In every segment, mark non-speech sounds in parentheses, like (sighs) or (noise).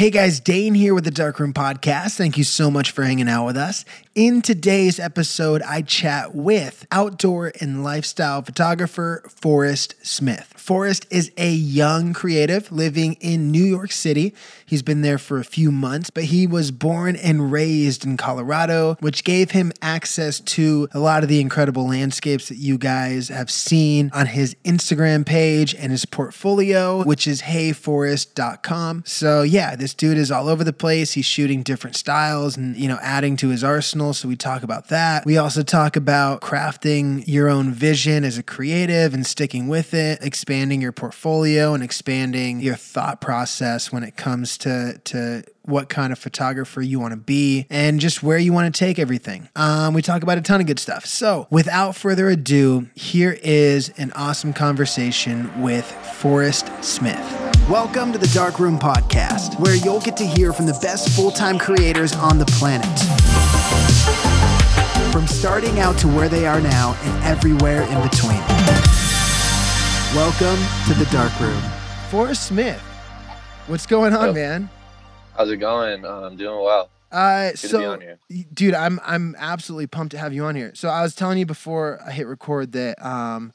Hey guys, Dane here with the Darkroom Podcast. Thank you so much for hanging out with us. In today's episode, I chat with outdoor and lifestyle photographer Forrest Smith. Forrest is a young creative living in New York City. He's been there for a few months, but he was born and raised in Colorado, which gave him access to a lot of the incredible landscapes that you guys have seen on his Instagram page and his portfolio, which is heyforrest.com. So, yeah, this dude is all over the place. He's shooting different styles and, you know, adding to his arsenal. So, we talk about that. We also talk about crafting your own vision as a creative and sticking with it, expanding your portfolio and expanding your thought process when it comes to, to what kind of photographer you want to be and just where you want to take everything. Um, we talk about a ton of good stuff. So, without further ado, here is an awesome conversation with Forrest Smith. Welcome to the Dark Room Podcast, where you'll get to hear from the best full time creators on the planet. From starting out to where they are now and everywhere in between. Welcome to the Dark Room. Forrest Smith, what's going on, Yo. man? How's it going? Uh, I'm doing well. Uh, Good to be so, on here. dude, I'm I'm absolutely pumped to have you on here. So I was telling you before I hit record that um,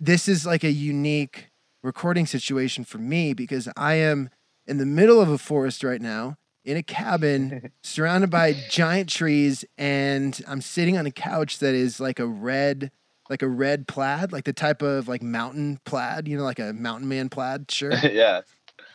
this is like a unique recording situation for me because I am in the middle of a forest right now in a cabin (laughs) surrounded by giant trees and I'm sitting on a couch that is like a red like a red plaid, like the type of like mountain plaid, you know, like a mountain man plaid (laughs) shirt. yeah.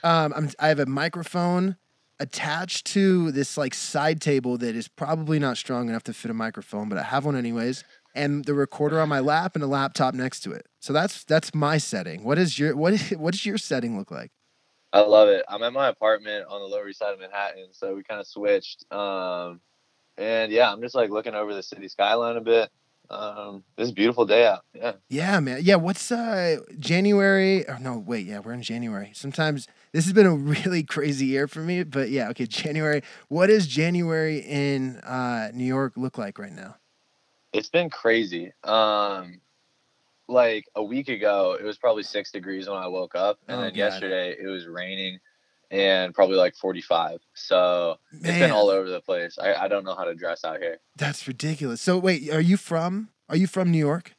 Um, I'm, I have a microphone attached to this like side table that is probably not strong enough to fit a microphone, but I have one anyways, and the recorder on my lap and a laptop next to it. So that's that's my setting. What is your what is (laughs) what does your setting look like? I love it. I'm at my apartment on the Lower East Side of Manhattan, so we kind of switched. Um, and yeah, I'm just like looking over the city skyline a bit. Um, this is beautiful day out. Yeah. Yeah, man. Yeah, what's uh January? Oh no, wait. Yeah, we're in January. Sometimes this has been a (laughs) really crazy year for me, but yeah, okay. January. What does January in uh, New York look like right now? It's been crazy. Um, like a week ago, it was probably six degrees when I woke up, and Oh, then God. yesterday it was raining and probably like 45. So it's been all over the place. I, I don't know how to dress out here. That's ridiculous. So wait, are you from? Are you from New York?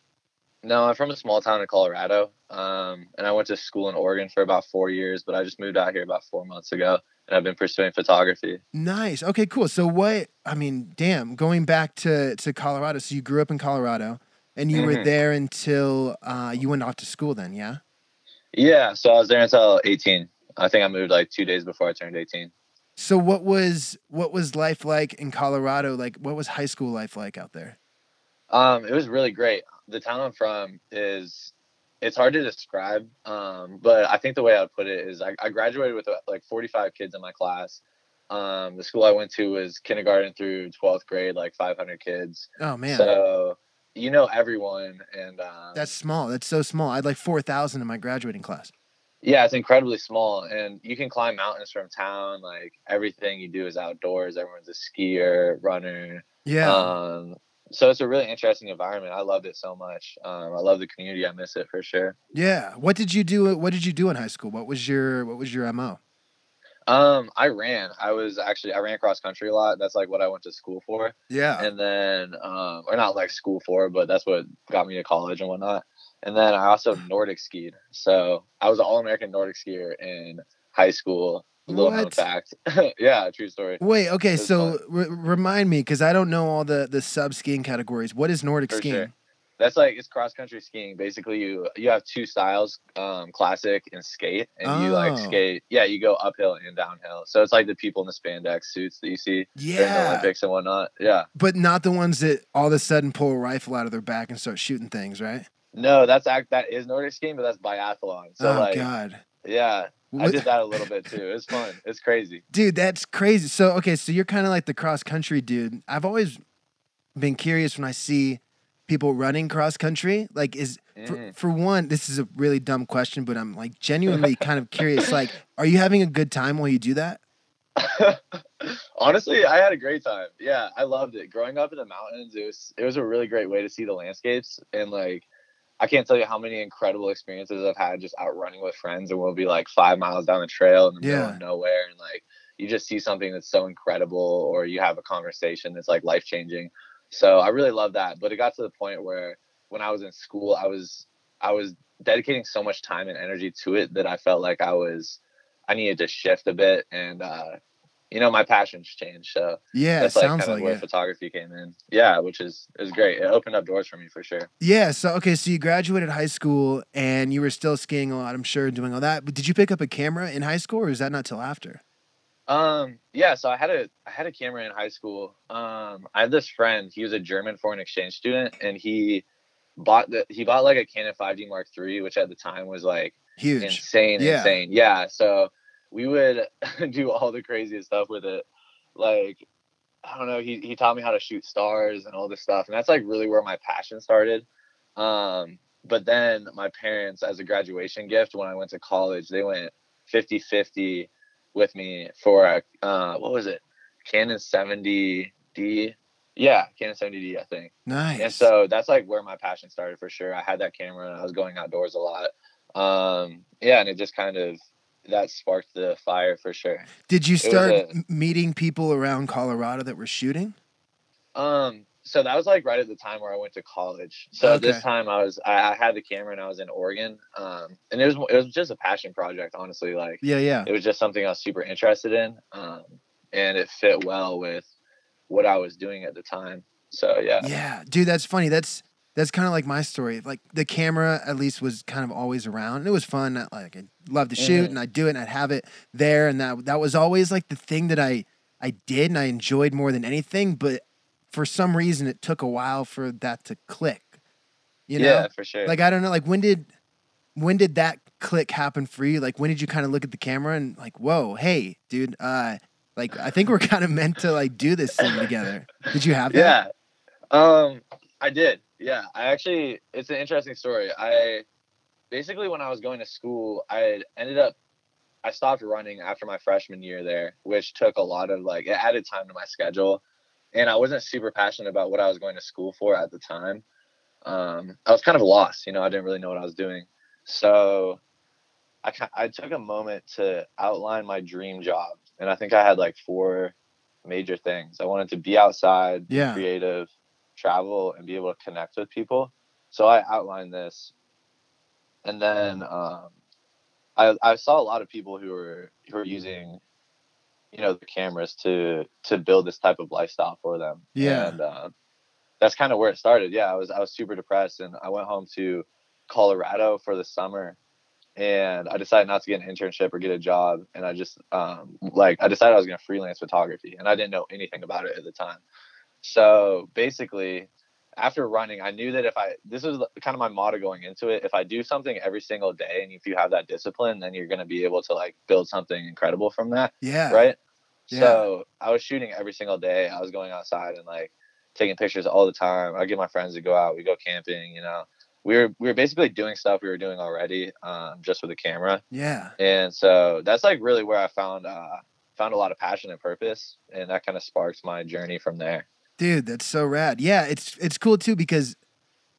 No, I'm from a small town in Colorado. Um, and I went to school in Oregon for about four years, but I just moved out here about four months ago and I've been pursuing photography. Nice. Okay, cool. So what? I mean, damn. Going back to to Colorado. So you grew up in Colorado, and you were Mhm. there until uh, you went off to school. Then, yeah. Yeah. So I was there until 18. I think I moved like two days before I turned 18. So what was what was life like in Colorado? Like, what was high school life like out there? Um, it was really great. The town I'm from is, it's hard to describe. Um, but I think the way I'd put it is I, I graduated with uh, like 45 kids in my class. Um, the school I went to was kindergarten through 12th grade, like 500 kids. Oh man, So you know everyone, and um, that's small. That's so small. I had like four thousand in my graduating class. yeah, it's incredibly small, and you can climb mountains from town. Like everything you do is outdoors. Everyone's a skier, runner. Yeah. Um, so it's a really interesting environment. I loved it so much. Um, I love the community. I miss it for sure. yeah. What did you do? What did you do in high school? What was your What was your mo? Um, I ran. I was actually I ran cross country a lot. That's like what I went to school for. Yeah. and then um or not like school for but that's what got me to college and whatnot and then i also (sighs) nordic skied so i was an all-american nordic skier in high school a little known What? fact (laughs) yeah true story Wait, okay, so re- remind me because I don't know all the the sub skiing categories. What is Nordic For skiing? sure. that's like it's cross country skiing basically you you have two styles um classic and skate and you like Oh. skate yeah you go uphill and downhill so it's like the people in the spandex suits that you see during the olympics and whatnot yeah but not the ones that all of a sudden pull a rifle out of their back and start shooting things, right? no that's act that is nordic skiing but that's biathlon so oh like God, yeah I did that a little bit too. It's fun. It's crazy. dude, that's crazy. So okay, so you're kind of like the cross country dude. I've always been curious when I see people running cross country. Like, is for, Mhm. for one, this is a really dumb question, but I'm like genuinely (laughs) kind of curious. Like, are you having a good time while you do that? (laughs) Honestly, I had a great time. Yeah, I loved it. Growing up in the mountains, it was it was a really great way to see the landscapes and like I can't tell you how many incredible experiences I've had just out running with friends and we'll be like five miles down the trail in the middle Yeah. of nowhere and like you just see something that's so incredible or you have a conversation that's like life changing. So I really love that. But it got to the point where when I was in school, I was I was dedicating so much time and energy to it that I felt like I was I needed to shift a bit and uh you know my passions changed so yeah that's like sounds kind of like where it. photography came in. Yeah which is is great. It opened up doors for me for sure. Yeah so okay so you graduated high school and you were still skiing a lot i'm sure doing all that but did you pick up a camera in high school or is that not till after? Um yeah so i had a i had a camera in high school. Um i had this friend he was a german foreign exchange student and he bought the he bought like a canon 5d mark iii which at the time was like huge. insane Yeah. insane. Yeah so we would (laughs) do all the craziest stuff with it. Like i don't know he, he taught me how to shoot stars and all this stuff and that's like really where my passion started. Um but then my parents as a graduation gift when i went to college they went 50 50 with me for a uh what was it? Canon 70d yeah canon 70d i think. Nice. and so that's like where my passion started for sure. I had that camera and I was going outdoors a lot. Um, yeah, and it just kind of that sparked the fire for sure. did you start a- meeting people around colorado that were shooting Um, so that was like right at the time where I went to college. So at this time I was I, I had the camera and I was in Oregon. Um, and it was it was just a passion project, honestly. Like yeah yeah it was just something I was super interested in. Um, and it fit well with what I was doing at the time. So yeah. Yeah, dude, that's funny. That's that's kind of like my story. Like the camera, at least, was kind of always around. And it was fun. I, like I loved to shoot, Mhm. and I'd do it, and I'd have it there, and that that was always like the thing that I I did, and I enjoyed more than anything. But for some reason, it took a while for that to click. You know, yeah, for sure. like I don't know, like when did when did that click happen for you? Like when did you kind of look at the camera and like, whoa, hey, dude, uh, like I think we're (laughs) kind of meant to like do this thing together. Did you have that? yeah um i did yeah i actually it's an interesting story. I basically when i was going to school i ended up i stopped running after my freshman year there which took a lot of like it added time to my schedule and i wasn't super passionate about what i was going to school for at the time. Um i was kind of lost you know i didn't really know what i was doing. So i i took a moment to outline my dream job and i think i had like four major things. I wanted to be outside Yeah. creative travel and be able to connect with people. So i outlined this. And then um i i saw a lot of people who were who were using you know the cameras to to build this type of lifestyle for them. Yeah. and uh, that's kind of where it started. Yeah i was i was super depressed and i went home to colorado for the summer and i decided not to get an internship or get a job and i just um like i decided i was going to freelance photography and i didn't know anything about it at the time so basically after running i knew that if i this was kind of my motto going into it if i do something every single day and if you have that discipline then you're going to be able to like build something incredible from that Yeah. right? Yeah. so i was shooting every single day. I was going outside and like taking pictures all the time. I get my friends to go out. We go camping you know. We were we were basically doing stuff we were doing already um, just with a camera. Yeah. and so that's like really where i found uh found a lot of passion and purpose and that kind of sparked my journey from there Dude, that's so rad. Yeah, it's it's cool too because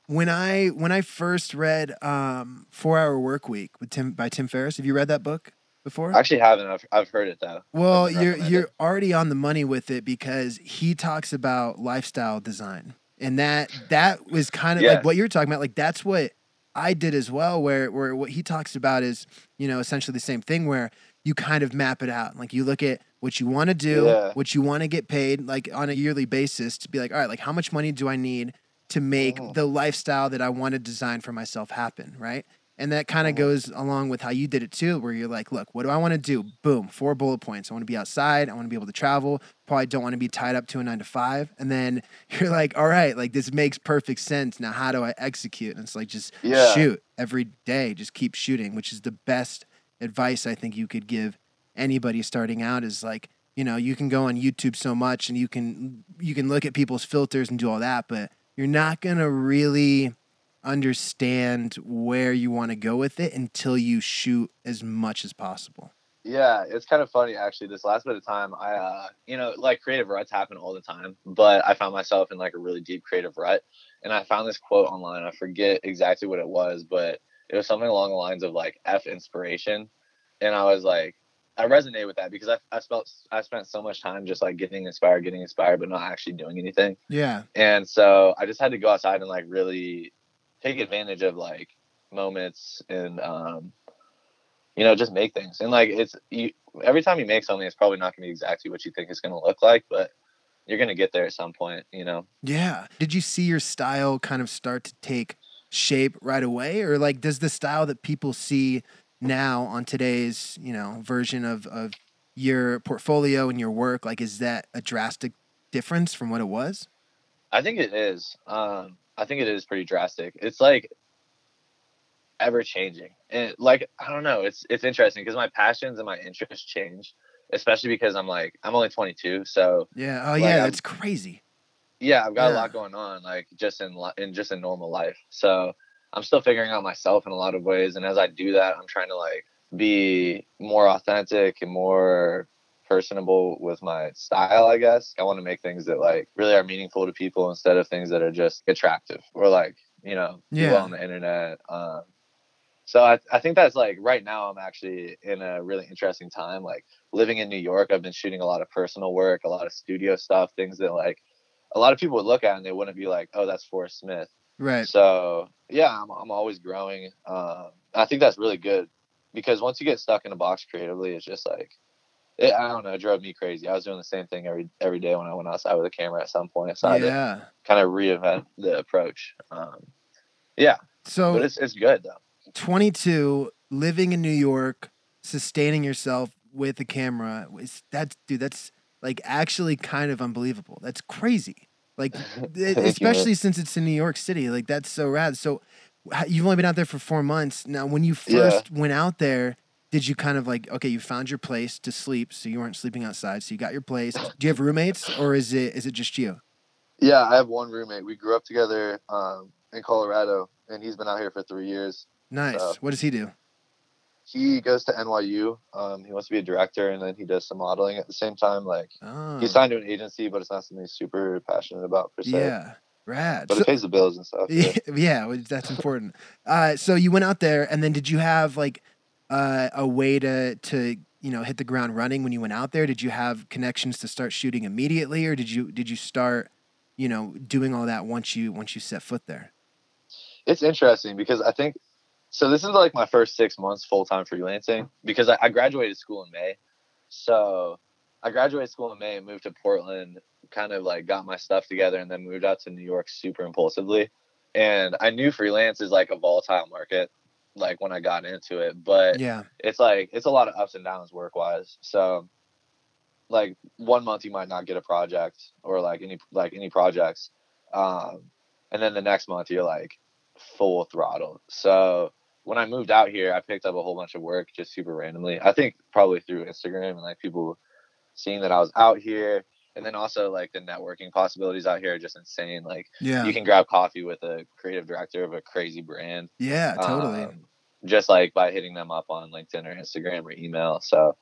when I when I first read um Four Hour Work Week with Tim by Tim Ferriss, have you read that book before? I actually haven't i've, I've heard it though well, you're you're already on the money with it because he talks about lifestyle design. And that that was kind of Yeah. like what you're talking about. Like that's what I did as well, where where what he talks about is, you know, essentially the same thing where you kind of map it out. Like you look at what you want to do, Yeah. what you want to get paid, like on a yearly basis, to be like, all right, like how much money do I need to make Mhm. the lifestyle that I want to design for myself happen, right? And that kind of Mhm. goes along with how you did it too, where you're like, look, what do I want to do? Boom, four bullet points. I want to be outside. I want to be able to travel. Probably don't want to be tied up to a nine to five. And then (laughs) you're like, all right, like this makes perfect sense. Now, how do I execute? And it's like, just Yeah. shoot every day. Just keep shooting, which is the best advice I think you could give anybody starting out is like, you know, you can go on YouTube so much and you can you can look at people's filters and do all that, but you're not gonna really understand where you want to go with it until you shoot as much as possible. Yeah, it's kind of funny actually. This last bit of time, I, uh, you know, like creative ruts happen all the time, but I found myself in like a really deep creative rut, and I found this quote online. I forget exactly what it was, but it was something along the lines of like "f inspiration," and I was like, I resonate with that because I I felt I spent so much time just like getting inspired, getting inspired, but not actually doing anything. Yeah. And so I just had to go outside and like really take advantage of like moments and um you know just make things and like it's you every time you make something it's probably not going to be exactly what you think it's going to look like but you're going to get there at some point you know Yeah. Did you see your style kind of start to take shape right away or like does the style that people see now on today's, you know, version of of your portfolio and your work like is that a drastic difference from what it was? i think it is um i think it is pretty drastic it's like ever changing and like i don't know it's it's interesting because my passions and my interests change especially because i'm like i'm only 22 so Yeah. Oh Like, yeah, I'm- crazy. yeah i've got a lot going on like just in in just in normal life so i'm still figuring out myself in a lot of ways and as i do that i'm trying to like be more authentic and more personable with my style i guess i want to make things that like really are meaningful to people instead of things that are just attractive or like you know Yeah. on the internet um so I, I think that's like right now i'm actually in a really interesting time like living in new york i've been shooting a lot of personal work a lot of studio stuff things that like a lot of people would look at and they wouldn't be like oh that's forrest smith Right. so yeah, I'm I'm always growing. Um, I think that's really good because once you get stuck in a box creatively, it's just like it, I don't know, it drove me crazy. I was doing the same thing every every day when I went outside with a camera at some point. So I Yeah. kind of reinvent the approach. Um, yeah, but So it's it's good though. 22 living in New York, sustaining yourself with a camera. Is that's dude, that's like actually kind of unbelievable. That's crazy. Like (laughs) it- Thank you, man. especially since it's in New York City. Like that's so rad. So you've only been out there for 4 months. Now when you Yeah. first went out there, did you kind of like okay, you found your place to sleep, so you weren't sleeping outside, so you got your place. Do you have roommates or is it is it just you? Yeah, I have one roommate. We grew up together um, in Colorado, and he's been out here for three years. Nice. So- what does he do? He goes to NYU. Um, he wants to be a director, and then he does some modeling at the same time. Like Oh. he's signed to an agency, but it's not something he's super passionate about per se. yeah. Rad. But So- it pays the bills and stuff. yeah, (laughs) Yeah. yeah, that's important. Uh, so you went out there, and then did you have like uh, a way to to you know hit the ground running when you went out there? Did you have connections to start shooting immediately, or did you did you start you know doing all that once you once you set foot there? It's interesting because I think so. This is like my first six months full time freelancing because I, I graduated school in May. So I graduated school in May and moved to Portland, kind of like got my stuff together and then moved out to New York super impulsively. And I knew freelance is like a volatile market, like when I got into it, but Yeah, it's like it's a lot of ups and downs work wise. So like one month you might not get a project or like any like any projects. Um and then the next month you're like full throttle. So when I moved out here, I picked up a whole bunch of work just super randomly. I think probably through Instagram and like people seeing that I was out here. And then also like the networking possibilities out here are just insane. Like yeah, you can grab coffee with a creative director of a crazy brand yeah, totally. um, just like by hitting them up on LinkedIn or Instagram or email. So,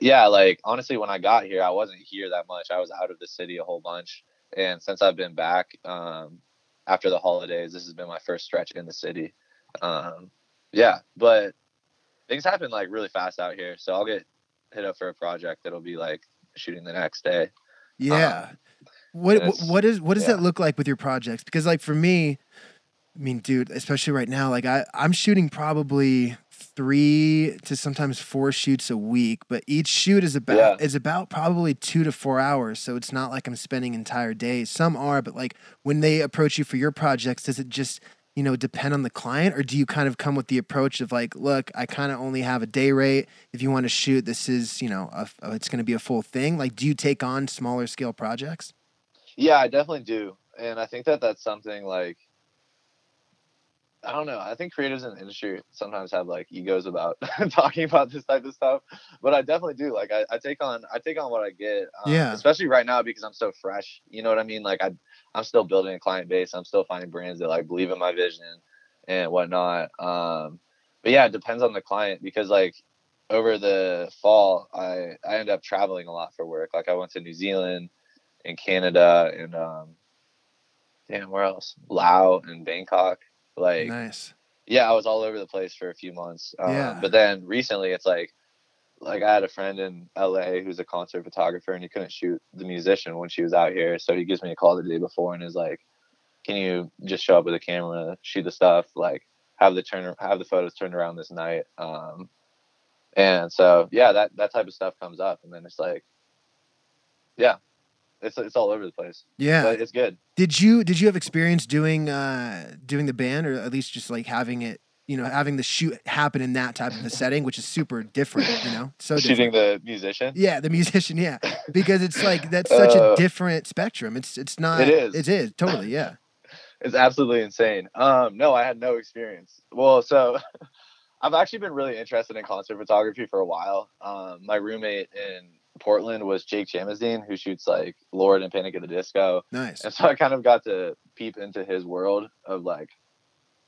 yeah, like honestly, when I got here, I wasn't here that much. I was out of the city a whole bunch. And since I've been back um, after the holidays, this has been my first stretch in the city. Um, yeah, but things happen like really fast out here. So I'll get hit up for a project that'll be like shooting the next day. Yeah. Um, what and what it's- what is what does yeah. that look like with your projects? Because like for me, I mean, dude, especially right now, like I I'm shooting probably three to sometimes four shoots a week, but each shoot is about Yeah. is about probably two to four hours. So it's not like I'm spending entire days. Some are, but like when they approach you for your projects, does it just you know depend on the client, or do you kind of come with the approach of like, look, I kind of only have a day rate. If you want to shoot, this is you know a, it's going to be a full thing. Like, do you take on smaller scale projects? Yeah, I definitely do. And I think that that's something like I don't know. I think creatives in the industry sometimes have like egos about (laughs) talking about this type of stuff, but I definitely do. Like I, I take on I take on what I get. Um, Yeah. Especially right now because I'm so fresh. You know what I mean? Like I I'm still building a client base. I'm still finding brands that like believe in my vision and whatnot. Um, but yeah, it depends on the client because like over the fall I I end up traveling a lot for work. Like I went to New Zealand and Canada and um damn where else? Laos and Bangkok. Like nice. yeah, I was all over the place for a few months. Um, Yeah. But then recently, it's like like I had a friend in LA who's a concert photographer and he couldn't shoot the musician when she was out here. So he gives me a call the day before and is like, Can you just show up with a camera, shoot the stuff, like have the turn have the photos turned around this night. Um and so yeah, that that type of stuff comes up and then it's like yeah. It's it's all over the place. Yeah. But it's good. Did you did you have experience doing uh doing the band or at least just like having it you know having the shoot happen in that type of a setting which is super different you know so Shooting different. the musician. yeah the musician yeah (laughs) because it's like that's such a Uh, different spectrum it's it's not It is. it is totally yeah (laughs) It's absolutely insane. Um, no, I had no experience. Well, so (laughs) I've actually been really interested in concert photography for a while. Um, my roommate in Portland was Jake Jamazdine, who shoots like Lorde and Panic at the Disco. nice And so I kind of got to peep into his world of like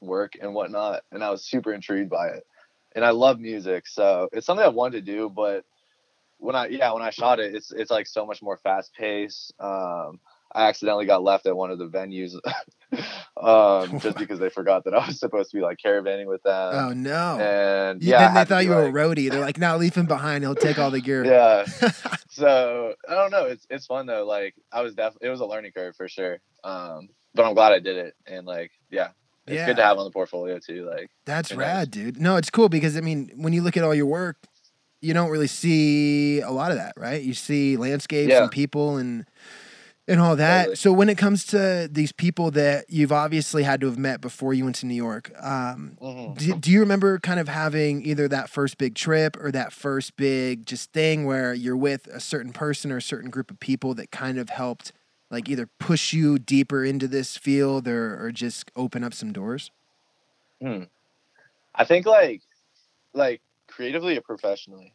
work and whatnot. And I was super intrigued by it. And I love music. So it's something I wanted to do, but when I yeah, when I shot it, it's it's like so much more fast paced. Um I accidentally got left at one of the venues (laughs) um (laughs) just because they forgot that I was supposed to be like caravanning with them. oh no And You- yeah, I then they thought you were a roadie they're like now leave him behind he'll take all the gear yeah (laughs) so i don't know it's it's fun though like i was definitely it was a learning curve for sure um but i'm glad i did it and like yeah it's good to have on the portfolio too like That's Who knows? rad, dude. No, it's cool because I mean, when you look at all your work, you don't really see a lot of that, right? You see landscapes Yeah. and people and and all that. Totally. So when it comes to these people that you've obviously had to have met before you went to New York, um, mhm. do, do you remember kind of having either that first big trip or that first big just thing where you're with a certain person or a certain group of people that kind of helped like either push you deeper into this field or, or just open up some doors? Hmm. i think like like creatively or professionally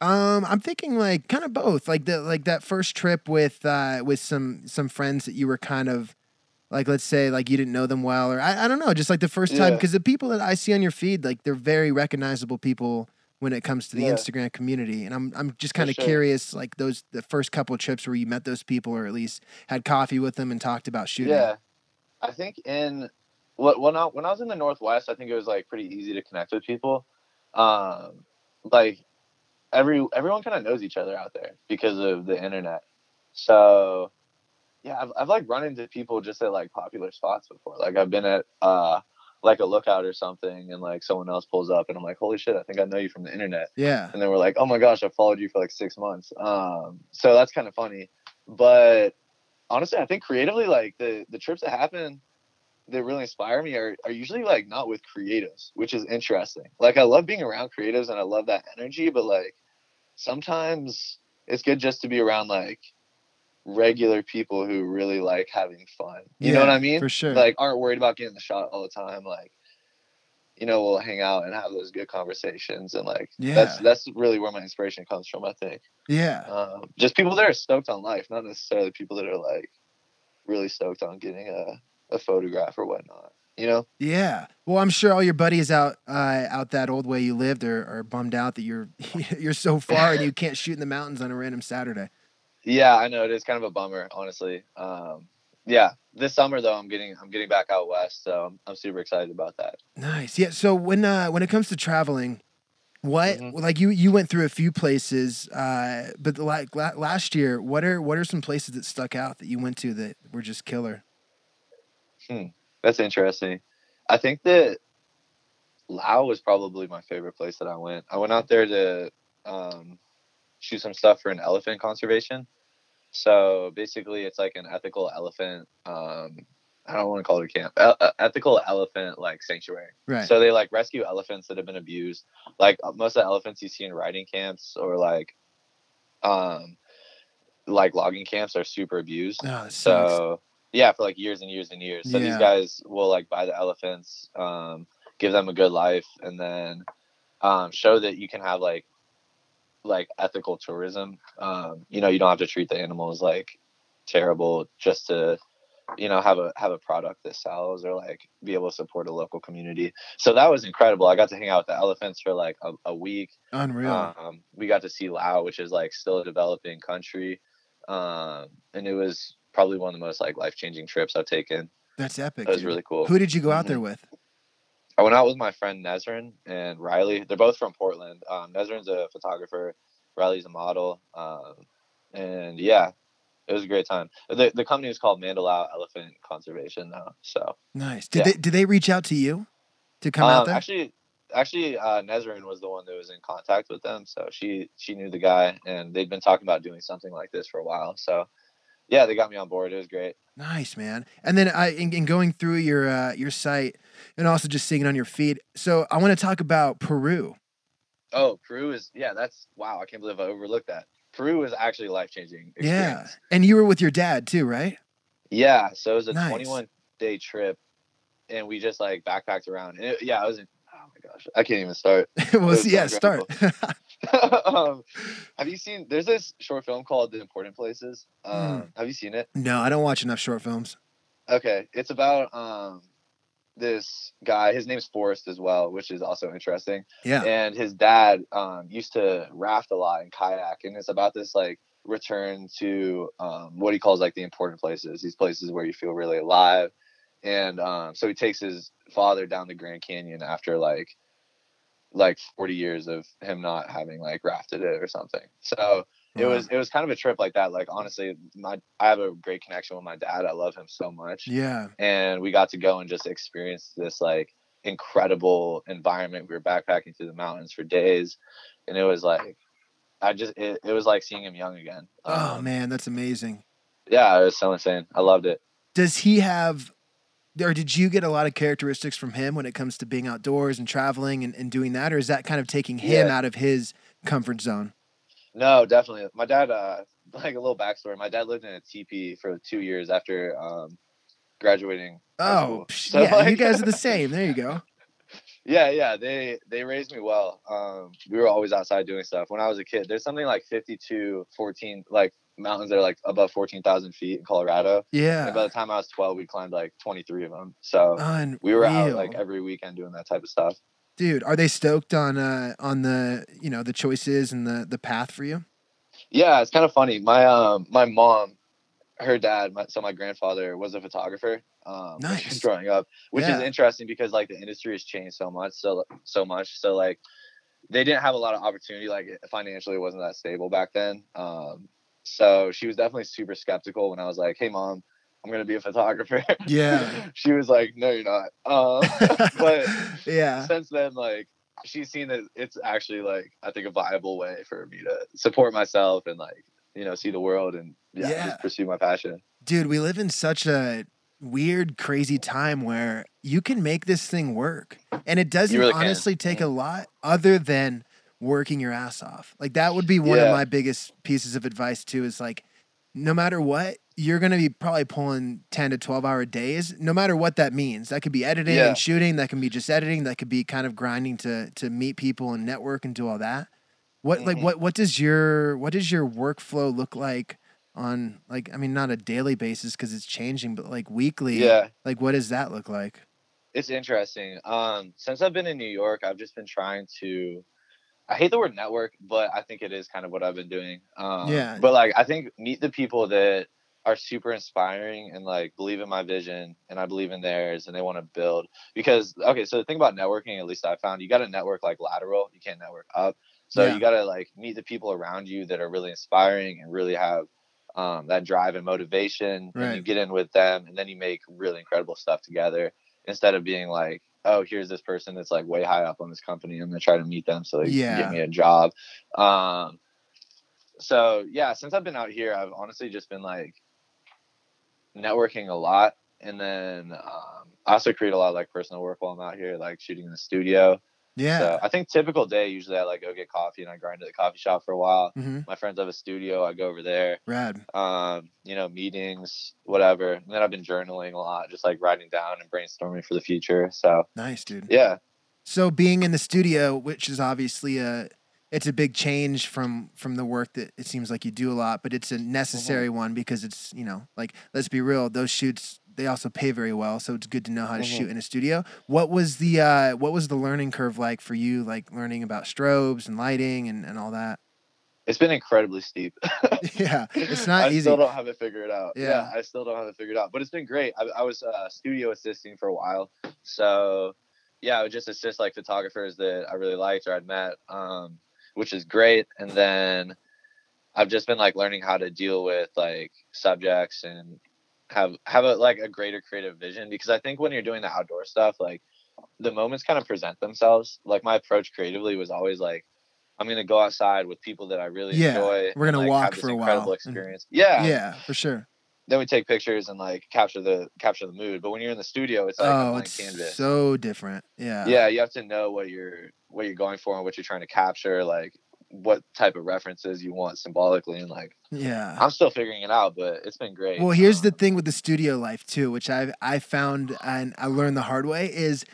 Um, I'm thinking like kind of both. Like the like that first trip with uh with some some friends that you were kind of like let's say like you didn't know them well or I, I don't know, just like the first time because the people that I see on your feed like they're very recognizable people when it comes to the Yeah. Instagram community. And I'm I'm just kind of sure. curious like those the first couple of trips where you met those people or at least had coffee with them and talked about shooting. yeah i think in what when I, when I was in the northwest i think it was like pretty easy to connect with people um like every everyone kind of knows each other out there because of the internet so yeah I've, I've like run into people just at like popular spots before like i've been at uh like a lookout or something and like someone else pulls up and i'm like holy shit i think i know you from the internet Yeah. and then we're like, oh my gosh, I followed you for like six months. Um, so that's kind of funny. But honestly, I think creatively, like the the trips that happen that really inspire me are, are usually like not with creatives, which is interesting. Like I love being around creatives and I love that energy, but like sometimes it's good just to be around like regular people who really like having fun. You know what I mean? for sure. Like aren't worried about getting the shot all the time. Like you know, we'll hang out and have those good conversations and like that's that's really where my inspiration comes from, I think. Yeah. Um, just people that are stoked on life, not necessarily people that are like really stoked on getting a, a photograph or whatnot. You know? Yeah. Well, I'm sure all your buddies out uh, out that old way you lived are, are bummed out that you're (laughs) you're so far and you can't shoot in the mountains on a random Saturday. Yeah, I know it is kind of a bummer, honestly. Um, yeah, this summer though, I'm getting I'm getting back out west, so I'm, I'm super excited about that. Nice. Yeah. So when uh, when it comes to traveling, what Mhm. like you you went through a few places, uh, but like la- last year, what are what are some places that stuck out that you went to that were just killer? That's interesting. I think that Lao was probably my favorite place that I went. I went out there to um, shoot some stuff for an elephant conservation. So basically, it's like an ethical elephant. Um, I don't want to call it a camp. E- ethical elephant like sanctuary. Right. So they like rescue elephants that have been abused. Like uh, most of the elephants you see in riding camps or like, um, like logging camps are super abused. oh. So yeah, for like years and years and years. So Yeah. these guys will like buy the elephants, um, give them a good life, and then um, show that you can have like like ethical tourism. Um, you know, you don't have to treat the animals like terrible just to you know have a have a product that sells or like be able to support a local community. So that was incredible. I got to hang out with the elephants for like a, a week. Unreal. Um, we got to see Laos, which is like still a developing country, um, and it was probably one of the most like life changing trips I've taken. That's epic. That was dude. really cool. Who did you go out Mhm. there with? I went out with my friend Nezrin and Riley. They're both from Portland. Um, Nezrin's a photographer. Riley's a model. Um, and yeah, it was a great time. The the company is called MandaLao Elephant Conservation now. So nice. Did Yeah. they did they reach out to you to come um, out there? actually, actually, uh, Nezrin was the one that was in contact with them. So she she knew the guy, and they'd been talking about doing something like this for a while. So yeah, they got me on board. It was great. Nice, man. And then I in, in going through your uh, your site and also just seeing it on your feed. So I want to talk about Peru. Oh, Peru is yeah. That's wow. I can't believe I overlooked that. Peru is actually life changing. Yeah. And you were with your dad too, right? Yeah, so it was a Nice. 21 day trip, and we just like backpacked around. And it, yeah, I was in. Oh my gosh, I can't even start. (laughs) well, was yeah, so start. (laughs) (laughs) um, have you seen? There's this short film called "The Important Places." Um, Hmm. Have you seen it? no, I don't watch enough short films. Okay, it's about um this guy. His name's Forrest as well, which is also interesting. Yeah. And his dad um used to raft a lot and kayak, and it's about this like return to um what he calls like the important places, these places where you feel really alive. And um so he takes his father down the Grand Canyon after like like 40 years of him not having like rafted it or something. So it Wow. was it was kind of a trip like that. Like honestly, my I have a great connection with my dad. I love him so much Yeah. and we got to go and just experience this like incredible environment. We were backpacking through the mountains for days, and it was like I just it, it was like seeing him young again. Oh Um, man, that's amazing. yeah, it was so insane. I loved it. Does he have or did you get a lot of characteristics from him when it comes to being outdoors and traveling and, and doing that? Or is that kind of taking him Yeah. out of his comfort zone? No, definitely. My dad, uh, (laughs) like a little backstory. My dad lived in a teepee for two years after um, graduating. Oh, (laughs) So, yeah, you guys are the (laughs) same. There you go. Yeah, yeah, they they raised me well. Um, we were always outside doing stuff. When I was a kid, there's something like 52, 14, like mountains that are like above 14,000 feet in Colorado. Yeah. And by the time I was 12, we climbed like 23 of them. So Unreal. we were out like every weekend doing that type of stuff. Dude, are they stoked on uh on the you know the choices and the the path for you? Yeah, it's kind of funny. My um my mom, her dad, my, so my grandfather was a photographer. Um, Nice. growing up, which Yeah. is interesting because like the industry has changed so much, so so much. So like they didn't have a lot of opportunity. Like financially, it wasn't that stable back then. Um, so she was definitely super skeptical when I was like, "Hey, mom, I'm gonna be a photographer." Yeah. (laughs) she was like, "No, you're not." Um, (laughs) but yeah. since then, like she's seen that it's actually like I think a viable way for me to support myself and like you know see the world and yeah, Yeah. just pursue my passion. Dude, we live in such a weird, crazy time where you can make this thing work. And it doesn't really can. honestly take a lot other than working your ass off. Like that would be one of my biggest pieces of advice too is like no matter what, you're going to be probably pulling 10 to 12 hour days, no matter what that means. That could be editing Yeah. and shooting, that can be just editing, that could be kind of grinding to to meet people and network and do all that. What like Mhm. what what does your what does your workflow look like on like I mean not a daily basis because it's changing, but like weekly. Yeah, Like what does that look like? it's interesting. Um, since I've been in New York, I've just been trying to. I hate the word network, but I think it is kind of what I've been doing. Um, Yeah. But like, I think meet the people that are super inspiring and like believe in my vision and I believe in theirs and they want to build. Because okay, so the thing about networking, at least I found, you got to network like lateral. You can't network up. So Yeah. you got to like meet the people around you that are really inspiring and really have um, that drive and motivation. And you get in with them, and then you make really incredible stuff together instead of being like, oh, here's this person that's like way high up on this company. I'm gonna try to meet them so they can Yeah. get me a job. Um, so yeah, since I've been out here, I've honestly just been like networking a lot, and then um, I also create a lot of like personal work while I'm out here, like shooting in the studio. Yeah. So I think typical day usually I like go get coffee and I grind at the coffee shop for a while. hmm My friends have a studio, I go over there. Rad. Um, you know, meetings, whatever. And then I've been journaling a lot, just like writing down and brainstorming for the future. So Nice, dude. yeah, So being in the studio, which is obviously a it's a big change from from the work that it seems like you do a lot, but it's a necessary Mm-hmm. one because it's, you know, like let's be real, those shoots they also pay very well, so it's good to know how to Mhm. shoot in a studio. What was the uh what was the learning curve like for you like learning about strobes and lighting and and all that? it's been incredibly steep. (laughs) yeah, it's not I easy. I still don't have it figured out. Yeah. Yeah. I still don't have it figured out, but it's been great. I, I was uh, studio assisting for a while, so yeah, I would just assist like photographers that I really liked or I'd met, um, which is great. And then I've just been like learning how to deal with like subjects and have have a like a greater creative vision because I think when you're doing the outdoor stuff, like the moments kind of present themselves. Like my approach creatively was always like, I'm gonna go outside with people that I really Yeah, enjoy. we're gonna like, walk for a while incredible and- experience. Yeah, Yeah, for sure. Then we take pictures and like capture the capture the mood. But when you're in the studio, it's like oh, it's canvas. so different. Yeah. yeah, you have to know what you're what you're going for and what you're trying to capture. Like what type of references you want symbolically, and like Yeah. I'm still figuring it out, but it's been great. Well, here's the Um, thing with the studio life too, which I I found and I learned the hard way is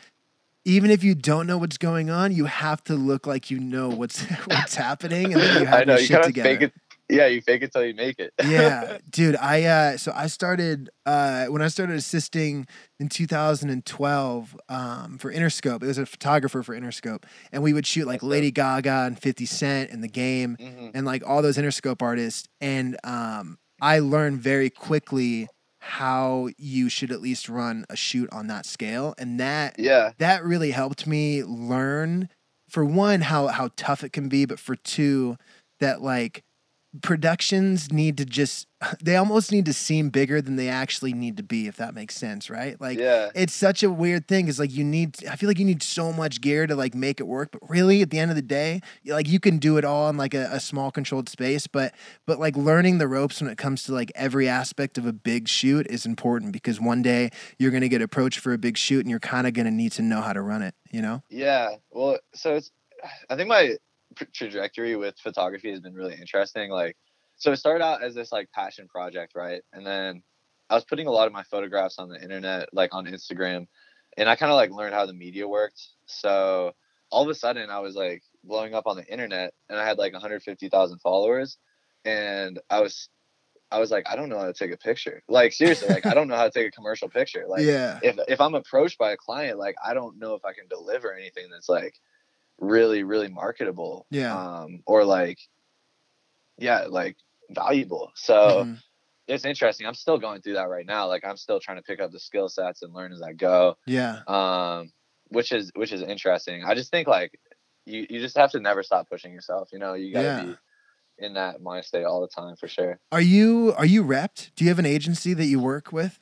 even if you don't know what's going on, you have to look like you know what's (laughs) what's happening, and then you (laughs) have I know your you shit together. fake it. Yeah, you fake it till you make it. yeah, (laughs) dude. I uh, so I started uh, when I started assisting in 2012 um, for Interscope. It was a photographer for Interscope, and we would shoot like. Lady Gaga and 50 Cent and the game, Mhm. and like all those Interscope artists. And um, I learned very quickly how you should at least run a shoot on that scale, and that Yeah, that really helped me learn for one how how tough it can be but for two that like productions need to just (laughs) they almost need to seem bigger than they actually need to be if that makes sense right like yeah, it's such a weird thing is like you need i feel like you need so much gear to like make it work but really at the end of the day like you can do it all in like a, a small controlled space but but like learning the ropes when it comes to like every aspect of a big shoot is important because one day you're going to get approached for a big shoot and you're kind of going to need to know how to run it you know yeah. Well, so it's. (sighs) I think my trajectory with photography has been really interesting. Like, so it started out as this like passion project, right? And then I was putting a lot of my photographs on the internet, like on Instagram, and I kind of like learned how the media worked. So all of a sudden, I was like blowing up on the internet, and I had like 150,000 followers, and I was, I was like, I don't know how to take a picture. Like seriously, like I don't know how to take a commercial picture. Like (laughs) yeah if if I'm approached by a client, like I don't know if I can deliver anything that's like really, really marketable. Yeah. Um, or like, yeah, like valuable. So Mhm. it's interesting. I'm still going through that right now. Like I'm still trying to pick up the skill sets and learn as I go. yeah Um, which is which is interesting. I just think like you you just have to never stop pushing yourself. You know, you gotta Yeah. be in that mind state all the time for sure. are you are you repped do you have an agency that you work with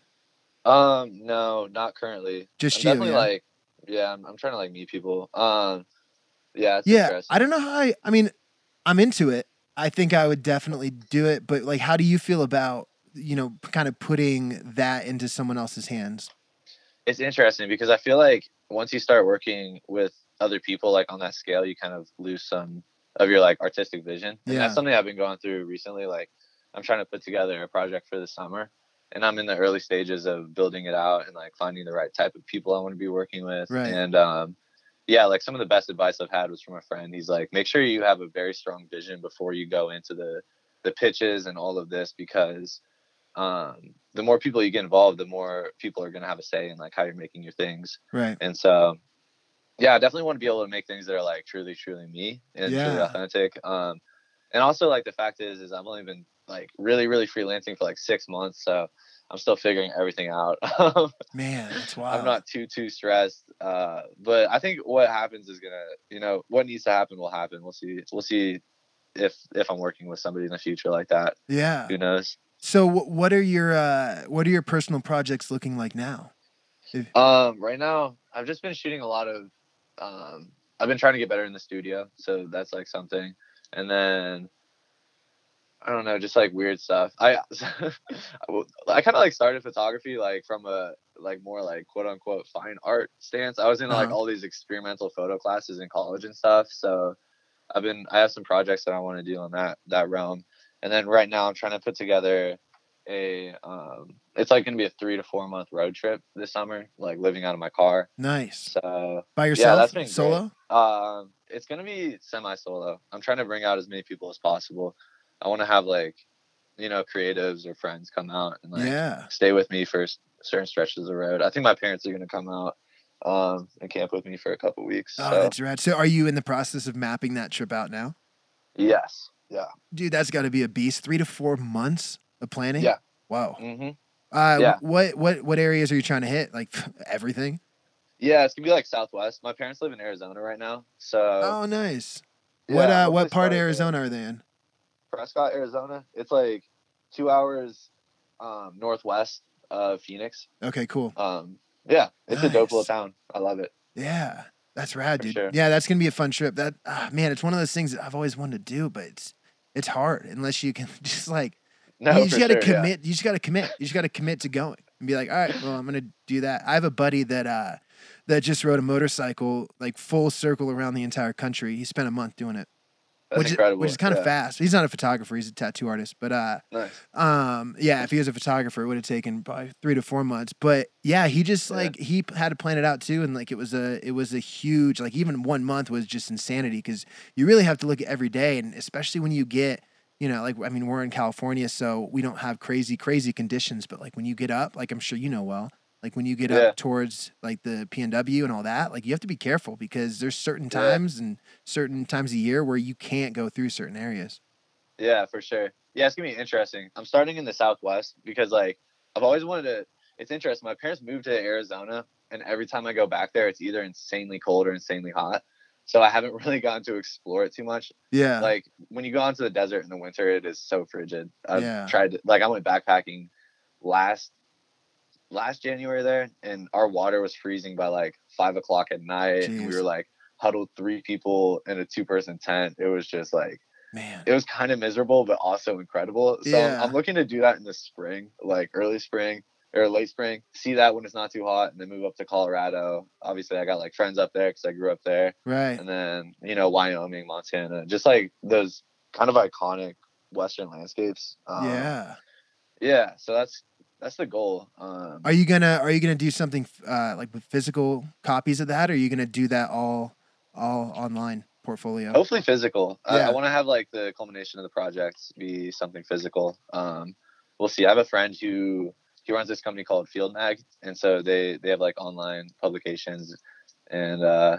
Um, no, not currently. Just I'm you, definitely yeah? like, yeah, I'm, I'm trying to like meet people. Um, yeah, it's yeah i don't know how I, I mean i'm into it i think i would definitely do it but like how do you feel about you know kind of putting that into someone else's hands It's interesting because I feel like once you start working with other people like on that scale, you kind of lose some of your like artistic vision. And Yeah. that's something I've been going through recently. Like I'm trying to put together a project for the summer and I'm in the early stages of building it out and like finding the right type of people I want to be working with. Right. And um yeah, like some of the best advice I've had was from a friend. He's like, make sure you have a very strong vision before you go into the the pitches and all of this because um the more people you get involved, the more people are gonna have a say in like how you're making your things. right And so yeah, I definitely want to be able to make things that are like truly, truly me and truly authentic. Um and also like the fact is is I've only been like really, really freelancing for like six months. So I'm still figuring everything out. (laughs) man that's wild I'm not too too stressed. Uh, but I think what happens is gonna, you know, what needs to happen will happen. We'll see. We'll see if if I'm working with somebody in the future like that. yeah Who knows? so what are your uh what are your personal projects looking like now Um, right now I've just been shooting a lot of. Um, I've been trying to get better in the studio, so that's like something. And then I don't know, just like weird stuff. I (laughs) I kind of like started photography like from a like more like quote unquote fine art stance. I was in like Uh-huh. all these experimental photo classes in college and stuff. So I've been I have some projects that I want to do on that that realm. And then right now I'm trying to put together a um it's like gonna be a three to four month road trip this summer, like living out of my car. nice So by yourself Yeah, that's been great. solo um, it's gonna be semi-solo. I'm trying to bring out as many people as possible. I want to have like, you know, creatives or friends come out and like yeah stay with me for certain stretches of the road. I think my parents are gonna come out um, and camp with me for a couple weeks. oh so that's rad so are you in the process of mapping that trip out now yes, yeah, dude that's got to be a beast three to four months of planning Yeah. wow hmm uh Yeah. what what what areas are you trying to hit like (laughs) everything Yeah, it's gonna be like Southwest. My parents live in Arizona right now, so Oh, nice. yeah, what uh, what part of start there. Arizona are they in? Prescott, Arizona. It's like two hours um, northwest of Phoenix. Okay, cool. Um, yeah, it's a dope little town. I love it. Yeah, that's rad, For dude. sure. Yeah, that's gonna be a fun trip. That ah, man, it's one of those things that I've always wanted to do, but it's it's hard unless you can (laughs) just like No, you just got to sure, yeah. commit. You just got to commit. You just got to commit to going and be like, all right, well, I'm gonna do that. I have a buddy that uh that just rode a motorcycle like full circle around the entire country. He spent a month doing it, which is, which is kind of fast. He's not a photographer. He's a tattoo artist, but uh Nice. um, yeah, if he was a photographer, it would have taken probably three to four months. But yeah, he just Yeah. like he had to plan it out too, and like it was a it was a huge like even one month was just insanity because you really have to look at every day, and especially when you get you know like I mean we're in California, so we don't have crazy crazy conditions, but like when you get up, like I'm sure you know well. Like when you get Yeah. up towards like the PNW and all that, like you have to be careful because there's certain Yeah. times and certain times a year where you can't go through certain areas. Yeah, for sure. Yeah, it's gonna be interesting. I'm starting in the Southwest because like I've always wanted to. It's interesting. My parents moved to Arizona, and every time I go back there, it's either insanely cold or insanely hot. So I haven't (laughs) really gotten to explore it too much. Yeah. Like when you go onto the desert in the winter, it is so frigid. I've Yeah. tried to like I went backpacking last last January there, and our water was freezing by like five o'clock at night. And we were like huddled three people in a two person tent. It was just like Man. it was kind of miserable, but also incredible. So Yeah. I'm looking to do that in the spring, like early spring or late spring. See that when it's not too hot, and then move up to Colorado. Obviously, I got like friends up there because I grew up there, Right. and then you know Wyoming, Montana, just like those kind of iconic Western landscapes. Um, yeah. yeah. So that's that's the goal. Um, Are you gonna Are you gonna do something uh, like with physical copies of that, or are you gonna do that all all online portfolio? hopefully physical. I, I want to have like the culmination of the project be something physical. Um, we'll see. I have a friend who he runs this company called Field Mag, and so they they have like online publications, and uh,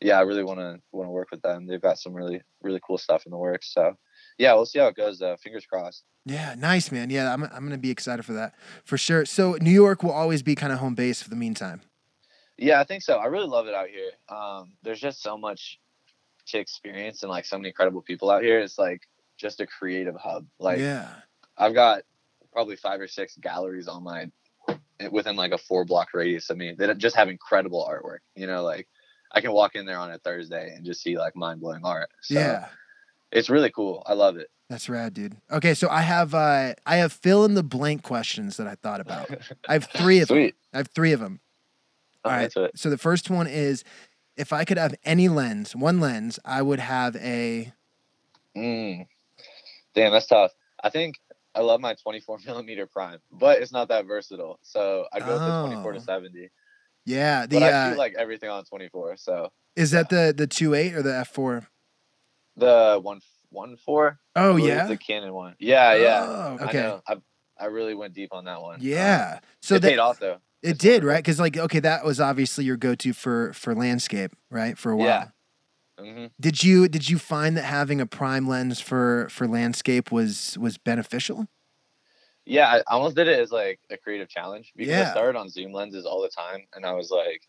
yeah, I really want to want to work with them. They've got some really really cool stuff in the works. So yeah, we'll see how it goes. Uh, fingers crossed. Yeah, nice man. Yeah, I'm I'm gonna be excited for that for sure. So New York will always be kind of home base for the meantime. Yeah, I think so. I really love it out here. Um, there's just so much to experience and like so many incredible people out here. It's like just a creative hub. Like yeah, I've got probably five or six galleries on my within like a four block radius of me that just have incredible artwork. You know, like I can walk in there on a Thursday and just see like mind blowing art. So yeah, it's really cool. I love it. that's rad, dude. Okay, so I have uh I have fill in the blank questions that I thought about. I have (laughs) three of them. Sweet. I have three of them. I'm All right. So the first one is, if I could have any lens, one lens, I would have a Mm. Damn, that's tough. I think I love my 24 (laughs) millimeter prime, but it's not that versatile. So I go with the 24 to Oh. 70. yeah. The But I uh, shoot like everything on 24. So is that the the two eight or the f four? The one one four. Oh yeah. the Canon one. Yeah, yeah. Oh, I okay. know. I I really went deep on that one. Yeah. So So it that paid off though. it did, right? Because like, okay, that was obviously your go to for for landscape, right? For a while. Yeah. hmm Did you did you find that having a prime lens for for landscape was was beneficial? Yeah, I almost did it as like a creative challenge because Yeah. I started on zoom lenses all the time, and I was like,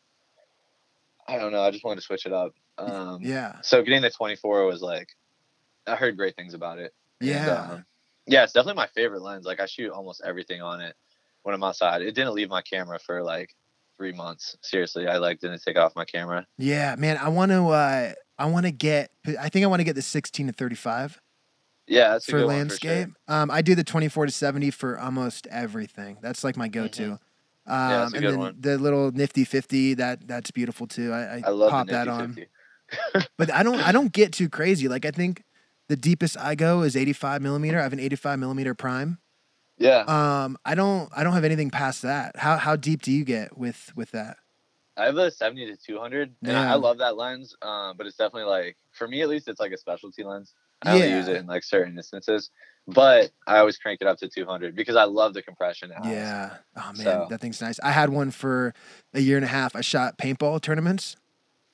I don't know, I just wanted to switch it up. Um, Yeah. So getting the 24 was like, I heard great things about it. And, Yeah. um, yeah, it's definitely my favorite lens. Like I shoot almost everything on it when I'm outside. It didn't leave my camera for like three months. Seriously, I like didn't take off my camera. Yeah, man. I want to. uh I want to get. I think I want to get the sixteen to thirty five Yeah, that's a for good one landscape. Um, I do the twenty four to seventy for almost everything. That's like my go to. Um, that's a and good then one. the little nifty fifty that that's beautiful too. I, I, I love pop that Nifty on. 50. but I don't I don't get too crazy. Like I think the deepest I go is 85 millimeter. I have an 85 millimeter prime. Yeah, Um, I don't I don't have anything past that. How how deep do you get with with that? I have a 70 to 200, and I, Yeah. I love that lens. Um, but it's definitely like for me at least, it's like a specialty lens. I only use it in like certain instances, but I always crank it up to 200 because I love the compression. It has. Yeah. Oh man, So- that thing's nice. I had one for a year and a half. I shot paintball tournaments.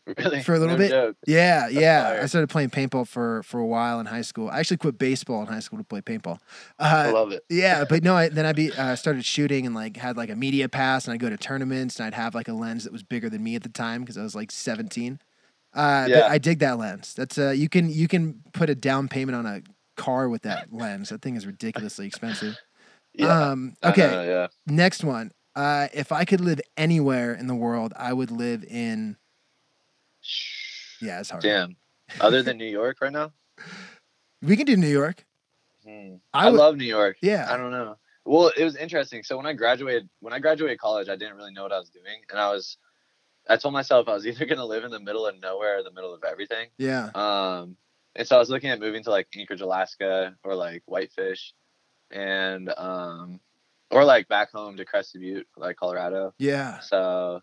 (laughs) Really? For a little No bit? joke. Yeah, yeah. I started playing paintball for for a while in high school. I actually quit baseball in high school to play paintball. I Uh, love it. yeah, but no, I, (laughs) then I be uh, started shooting and like had like a media pass, and I'd go to tournaments, and I'd have like a lens that was bigger than me at the time because I was like 17. Uh, But Yeah. I dig that lens. That's uh, you can you can put a down payment on a car with that lens. That thing is ridiculously expensive. (laughs) Yeah. Um, okay, know, yeah. next one. Uh, if I could live anywhere in the world, I would live in. Yeah, it's hard. Damn. Other than New York right now? (laughs) We can do New York. Hmm. I I, would- love New York. Yeah. I don't know. Well, it was interesting. So when I graduated, when I graduated college, I didn't really know what I was doing, and I was, I told myself I was (laughs) either gonna live in the middle of nowhere or the middle of everything. Yeah. Um, and so I was looking at moving to like Anchorage, Alaska, or like Whitefish, and um, or like back home to Crested Butte, like Colorado. Yeah. So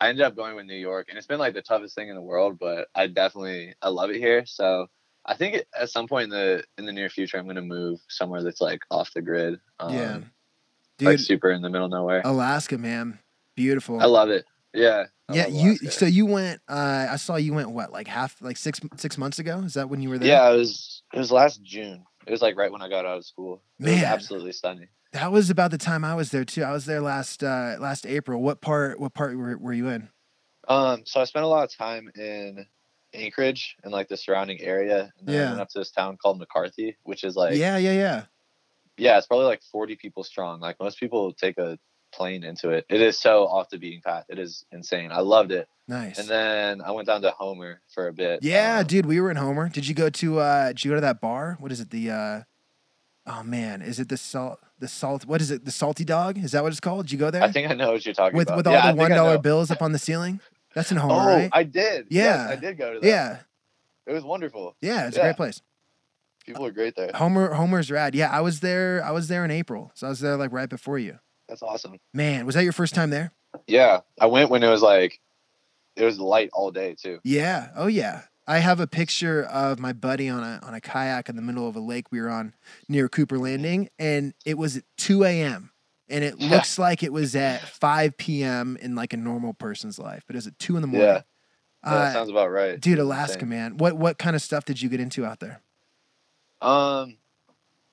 I ended up going with New York, and it's been like the toughest thing in the world, but I definitely I love it here. So I think at some point in the in the near future, I'm gonna move somewhere that's like off the grid. Um, yeah. like Dude, super in the middle of nowhere. Alaska, man. Beautiful. I love it. Yeah. I yeah, you so you went uh I saw you went what, like half like 6 6 months ago? Is that when you were there? Yeah, it was it was last June. It was like right when I got out of school. It Man. absolutely stunning. That was about the time I was there too. I was there last uh last April. What part what part were, were you in? Um, so I spent a lot of time in Anchorage and like the surrounding area, and then Yeah. I went up to this town called McCarthy, which is like yeah, yeah, yeah. yeah, it's probably like 40 people strong. Like most people take a plane into it. It is so off the beaten path. It is insane. I loved it. Nice. And then I went down to Homer for a bit. yeah, Um, dude, we were in Homer. Did you go to uh did you go to that bar? What is it? The uh Oh man, is it the salt the salt what is it? The salty dog? Is that what it's called? Did you go there? I think I know what you're talking with about. with all Yeah, the one dollar bills up on the ceiling? That's in Homer, Oh, right? I did. Yes, Yeah. I did go to that. yeah. It was wonderful. Yeah, it's a great place. People are great there. Homer Homer's rad. Yeah, I was there I was there in April. So I was there like right before you. That's awesome. Man, was that your first time there? Yeah, I went when it was like it was light all day too. Yeah. Oh yeah. I have a picture of my buddy on a on a kayak in the middle of a lake we were on near Cooper Landing, and it was at 2 a.m. And it looks like it was at 5 p.m. in like a normal person's life, but it was at two in the morning. Yeah, Yeah, Uh, that sounds about right. dude, Alaska, insane. man. What what kind of stuff did you get into out there? Um,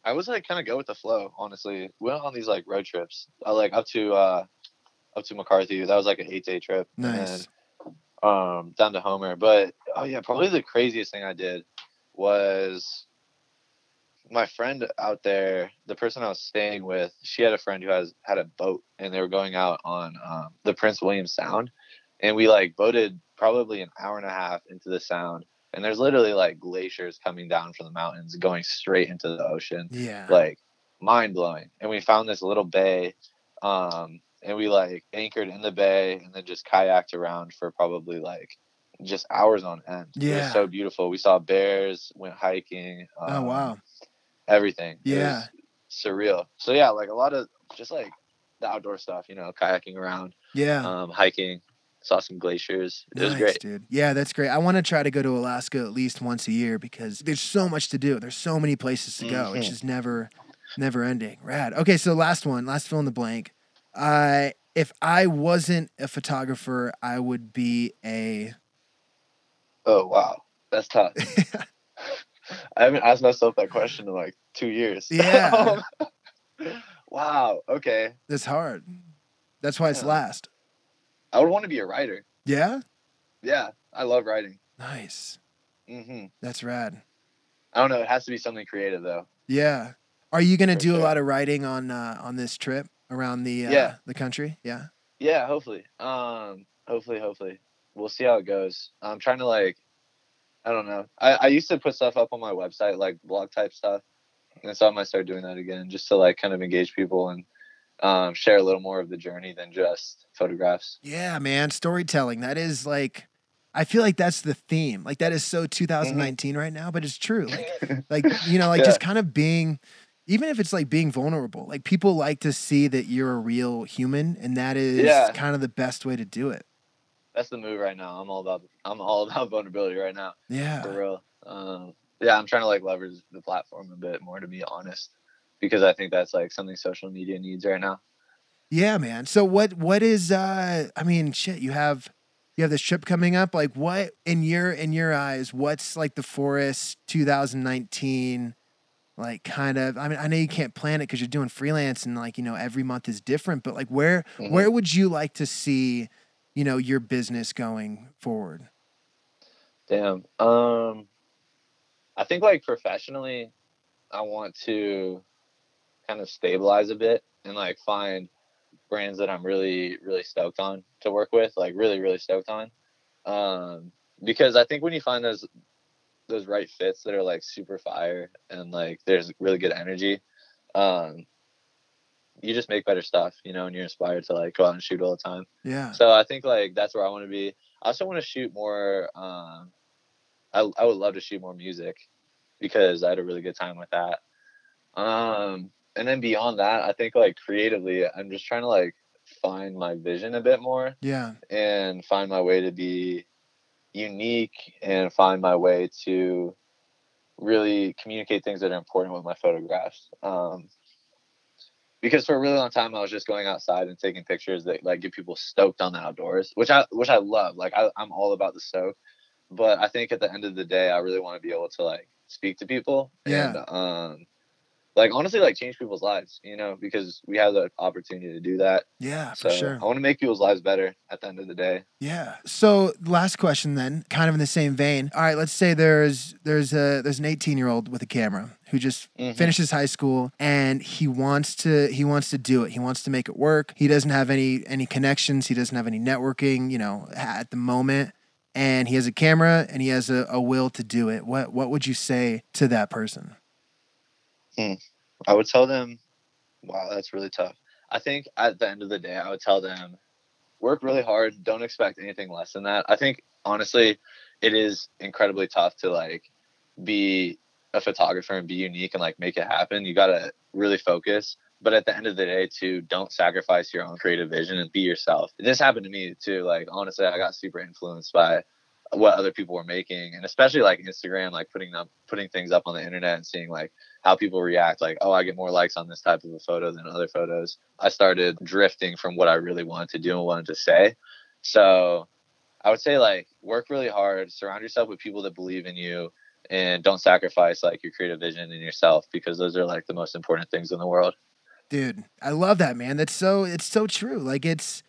I was like kind of go with the flow. Honestly, we went on these like road trips. I like up to uh up to McCarthy. That was like an eight day trip. Nice. then, um, down to Homer. But oh yeah, probably the craziest thing I did was my friend out there. The person I was staying with, she had a friend who has had a boat, and they were going out on um, the Prince William Sound, and we like boated probably an hour and a half into the sound. And there's literally like glaciers coming down from the mountains, going straight into the ocean Yeah. like mind blowing. And we found this little bay, um, and we like anchored in the bay and then just kayaked around for probably like just hours on end. It Yeah. was so beautiful. We saw bears, went hiking. oh um, wow. Everything. It Yeah. was surreal. So yeah, like a lot of just like the outdoor stuff, you know, kayaking around, Yeah. um, hiking. Saw some glaciers. It was Nice, great. dude. Yeah, that's great. I want to try to go to Alaska at least once a year because there's so much to do. There's so many places to go. It's Mhm. just never, never ending. Rad. Okay, so last one, last fill in the blank. Uh, if I wasn't a photographer, I would be a. Oh wow, that's tough. (laughs) I haven't asked myself that question in like two years. (laughs) Yeah. wow. Okay. That's hard. That's why it's Yeah. last. I would want to be a writer. Yeah. Yeah, I love writing. Nice. hmm That's rad. I don't know. It has to be something creative though. Yeah. Are you gonna For do a lot of writing on uh, on this trip around the uh, Yeah. the country? Yeah. Yeah, hopefully. Um, hopefully, hopefully, we'll see how it goes. I'm trying to like, I don't know. I, I used to put stuff up on my website, like blog type stuff, and so I might start doing that again, just to like kind of engage people and um, share a little more of the journey than just photographs. Yeah, man, storytelling. That is like I feel like that's the theme. Like that is so 2019 right now, but it's true. Like like you know, (laughs) like Yeah. just kind of being even if it's like being vulnerable. Like people like to see that you're a real human and that is Yeah. kind of the best way to do it. That's the move right now. I'm all about I'm all (laughs) about vulnerability right now, Yeah, for real. Um, yeah, I'm trying to like leverage the platform a bit more to be honest, because I think that's like something social media needs right now. Yeah, man. So what what is uh I mean, shit, you have you have this trip coming up. Like, what in your in your eyes? What's like the Forrest 2019? Like, kind of. I mean, I know you can't plan it because you're doing freelance, and like you know, every month is different. But like, where Mhm. where would you like to see, you know, your business going forward? Damn. Um, I think like professionally, I want to kind of stabilize a bit and like find brands that I'm really, really stoked on to work with, like really, really stoked on. Um, because I think when you find those those right fits that are like super fire and like there's really good energy, um, you just make better stuff, you know, and you're inspired to like go out and shoot all the time. Yeah. So I think like that's where I want to be. I also want to shoot more. Um, I I would love to shoot more music because I had a really good time with that. Um, and then beyond that, I think like creatively, I'm just trying to like find my vision a bit more Yeah. and find my way to be unique and find my way to really communicate things that are important with my photographs. Um, because for a really long time, I was just going outside and taking pictures that like get people stoked on the outdoors, which I which I love. Like I, I'm all about the stoke, but I think at the end of the day, I really want to be able to like speak to people Yeah. and um, like honestly like change people's lives, you know, because we have the opportunity to do that. Yeah, So for sure. I want to make people's lives better at the end of the day. Yeah. So last question then, kind of in the same vein. All right, let's say there's there's a there's an 18 year old with a camera who just Mhm. finishes high school and he wants to he wants to do it. He wants to make it work. He doesn't have any any connections. He doesn't have any networking, you know, at the moment. And he has a camera and he has a, a will to do it. What what would you say to that person? Hmm. I would tell them, wow, that's really tough. I think at the end of the day, I would tell them, work really hard. Don't expect anything less than that. I think honestly, it is incredibly tough to like be a photographer and be unique and like make it happen. You got to really focus. But at the end of the day, too, don't sacrifice your own creative vision and be yourself. This happened to me too. Like honestly, I got super influenced by what other people were making, and especially like Instagram, like putting up putting things up on the internet and seeing like how people react like oh i get more likes on this type of a photo than other photos i started drifting from what i really wanted to do and wanted to say so i would say like work really hard surround yourself with people that believe in you and don't sacrifice like your creative vision and yourself because those are like the most important things in the world Dude, I love that, man. That's so it's so true. Like it's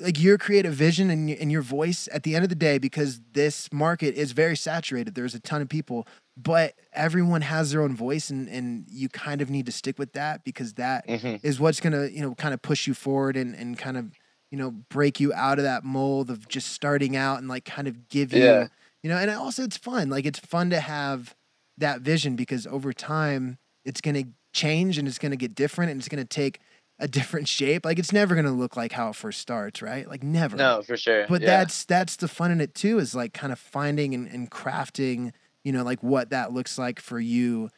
like your creative vision and, and your voice at the end of the day because this market is very saturated. There's a ton of people, but everyone has their own voice and and you kind of need to stick with that because that mm-hmm. is what's going to, you know, kind of push you forward and and kind of, you know, break you out of that mold of just starting out and like kind of give you, Yeah. you know, and also it's fun. Like it's fun to have that vision because over time it's going to change and it's going to get different and it's going to take a different shape. Like it's never going to look like how it first starts, right? Like never. no for sure But yeah. that's that's the fun in it too is like kind of finding and, and crafting, you know, like what that looks like for you Yeah,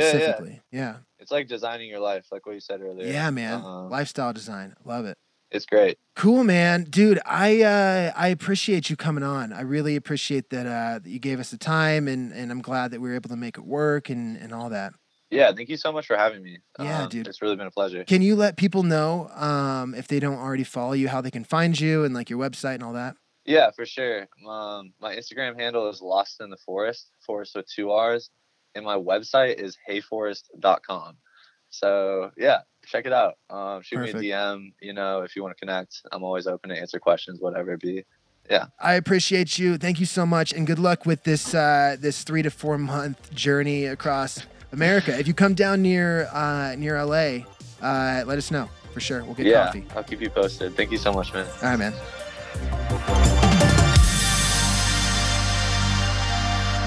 yeah. specifically. Yeah. it's like designing your life like what you said earlier Yeah, man. Um, Lifestyle design. Love it. it's great Cool, man. Dude, I uh I appreciate you coming on. I really appreciate that uh that you gave us the time and and I'm glad that we were able to make it work and and all that. Yeah thank you so much for having me Yeah, Um, dude. it's really been a pleasure Can you let people know um if they don't already follow you how they can find you and like your website and all that? Yeah, for sure. Um, my Instagram handle is Lost in the Forrest, forest with two R's, and my website is heyforrest.com. So yeah, check it out. Um, shoot Perfect. me a DM. You know, if you want to connect, I'm always open to answer questions, whatever it be. Yeah i appreciate you. Thank you so much, and good luck with this uh, this three to four month journey across America. If you come down near uh, near LA, uh, let us know for sure. We'll get yeah, coffee. I'll keep you posted. Thank you so much, man. All right, man.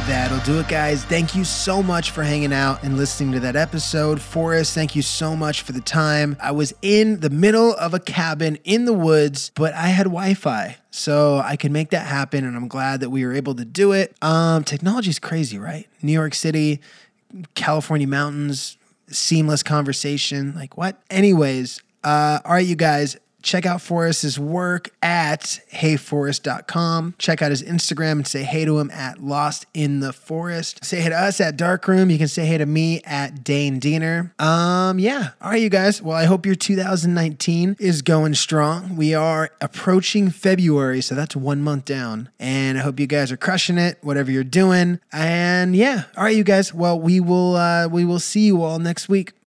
That'll do it, guys. Thank you so much for hanging out and listening to that episode. Forrest, thank you so much for the time. I was in the middle of a cabin in the woods, but I had Wi Fi, so I could make that happen, and I'm glad that we were able to do it. Um, technology is crazy, right? New York City, California mountains, seamless conversation. Like, what? Anyways, uh, all right, you guys, check out Forrest's work at heyforrest.com. Check out his Instagram and say hey to him at Lost in the Forrest. Say hey to us at Darkroom. You can say hey to me at Dane Diener. Um, yeah. All right, you guys. Well, I hope your 2019 is going strong. We are approaching February, so that's one month down. And I hope you guys are crushing it, whatever you're doing. And yeah, all right, you guys. Well, we will uh, we will see you all next week.